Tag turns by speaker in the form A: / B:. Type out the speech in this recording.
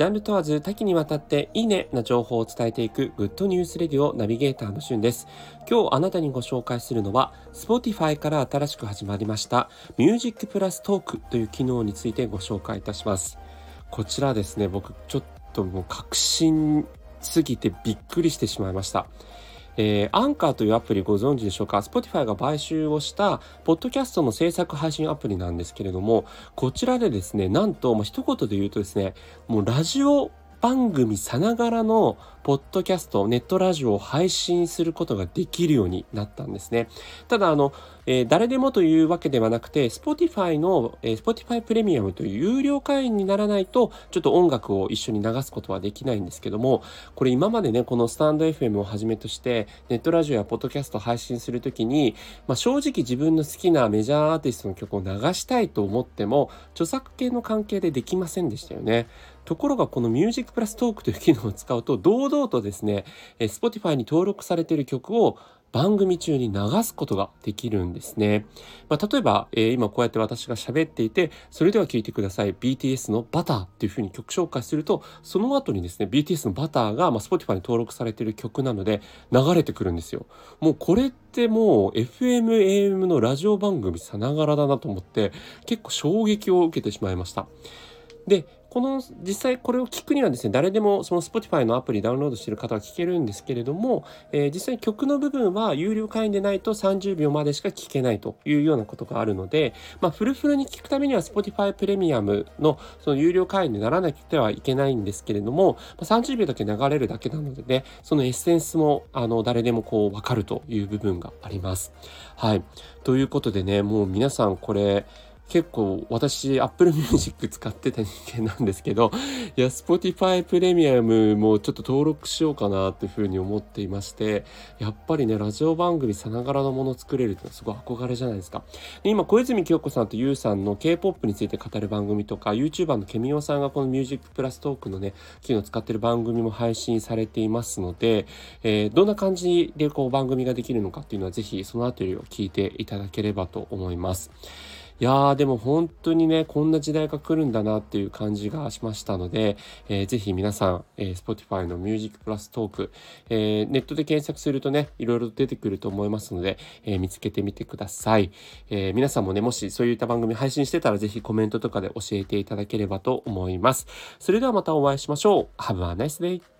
A: ジャンル問わず多岐にわたっていいねな情報を伝えていくグッドニュースレディオナビゲーターのしゅんです。今日あなたにご紹介するのは Spotify から新しく始まりましたミュージックプラストークという機能についてご紹介いたします。こちらですね、僕ちょっともう確信すぎてびっくりしてしまいました。えー、アンカーというアプリご存知でしょうか？Spotify が買収をしたポッドキャストの制作配信アプリなんですけれどもこちらでですねなんと、まあ、一言で言うとですねもうラジオ番組さながらのポッドキャスト、ネットラジオを配信することができるようになったんですね。ただ、あの、えー、誰でもというわけではなくて、Spotify の、えー、Spotify プレミアムという有料会員にならないと、ちょっと音楽を一緒に流すことはできないんですけども、これ今までね、このスタンド FM をはじめとして、ネットラジオやポッドキャストを配信するときに、まあ、正直自分の好きなメジャーアーティストの曲を流したいと思っても、著作権の関係でできませんでしたよね。ところがこのミュージックプラストークという機能を使うと堂々とですね、Spotify に登録されている曲を番組中に流すことができるんですね。まあ、例えば、えー、今こうやって私が喋っていて、それでは聴いてください。BTS のバターっていう風に曲紹介すると、その後にですね、BTS のバターが、まあ、Spotify に登録されている曲なので流れてくるんですよ。もうこれってもう FM、AM のラジオ番組さながらだなと思って、結構衝撃を受けてしまいました。で、この実際これを聞くにはですね誰でもその Spotify のアプリダウンロードしてる方は聞けるんですけれども、えー、実際曲の部分は有料会員でないと30秒までしか聞けないというようなことがあるので、まあ、フルフルに聞くためには Spotify プレミアムのその有料会員にならなくてはいけないんですけれども、まあ、30秒だけ流れるだけなのでねそのエッセンスもあの誰でもこう分かるという部分があります。はい。ということでねもう皆さんこれ結構私 Apple Music 使ってた人間なんですけど いや Spotify プレミアムもちょっと登録しようかなっていうふうに思っていましてやっぱりねラジオ番組さながらのもの作れるってすごい憧れじゃないですか。今小泉京子さんと YOU さんの K-POP について語る番組とか YouTuber のケミオさんがこの Music プラストークのね機能を使ってる番組も配信されていますので、えー、どんな感じでこう番組ができるのかっていうのはぜひそのあたりを聞いていただければと思います。いやーでも本当にねこんな時代が来るんだなっていう感じがしましたので、えー、ぜひ皆さん、えー、Spotify の Music Plus トーク、えー、ネットで検索するとねいろいろ出てくると思いますので、えー、見つけてみてください、えー、皆さんもねもしそういった番組配信してたらぜひコメントとかで教えていただければと思います。それではまたお会いしましょう。Have a nice day